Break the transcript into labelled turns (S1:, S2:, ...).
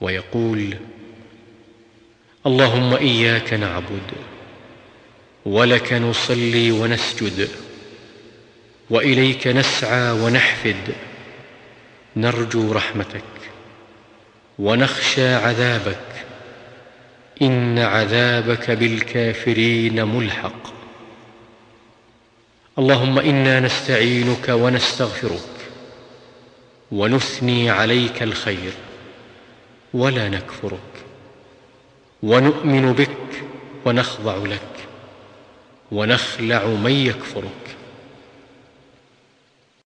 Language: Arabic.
S1: ويقول اللهم إياك نعبد ولك نصلي ونسجد وإليك نسعى ونحفد نرجو رحمتك ونخشى عذابك إن عذابك بالكافرين ملحق. اللهم إنا نستعينك ونستغفرك ونثني عليك الخير. ولا نكفرك ونؤمن بك ونخضع لك ونخلع من يكفرك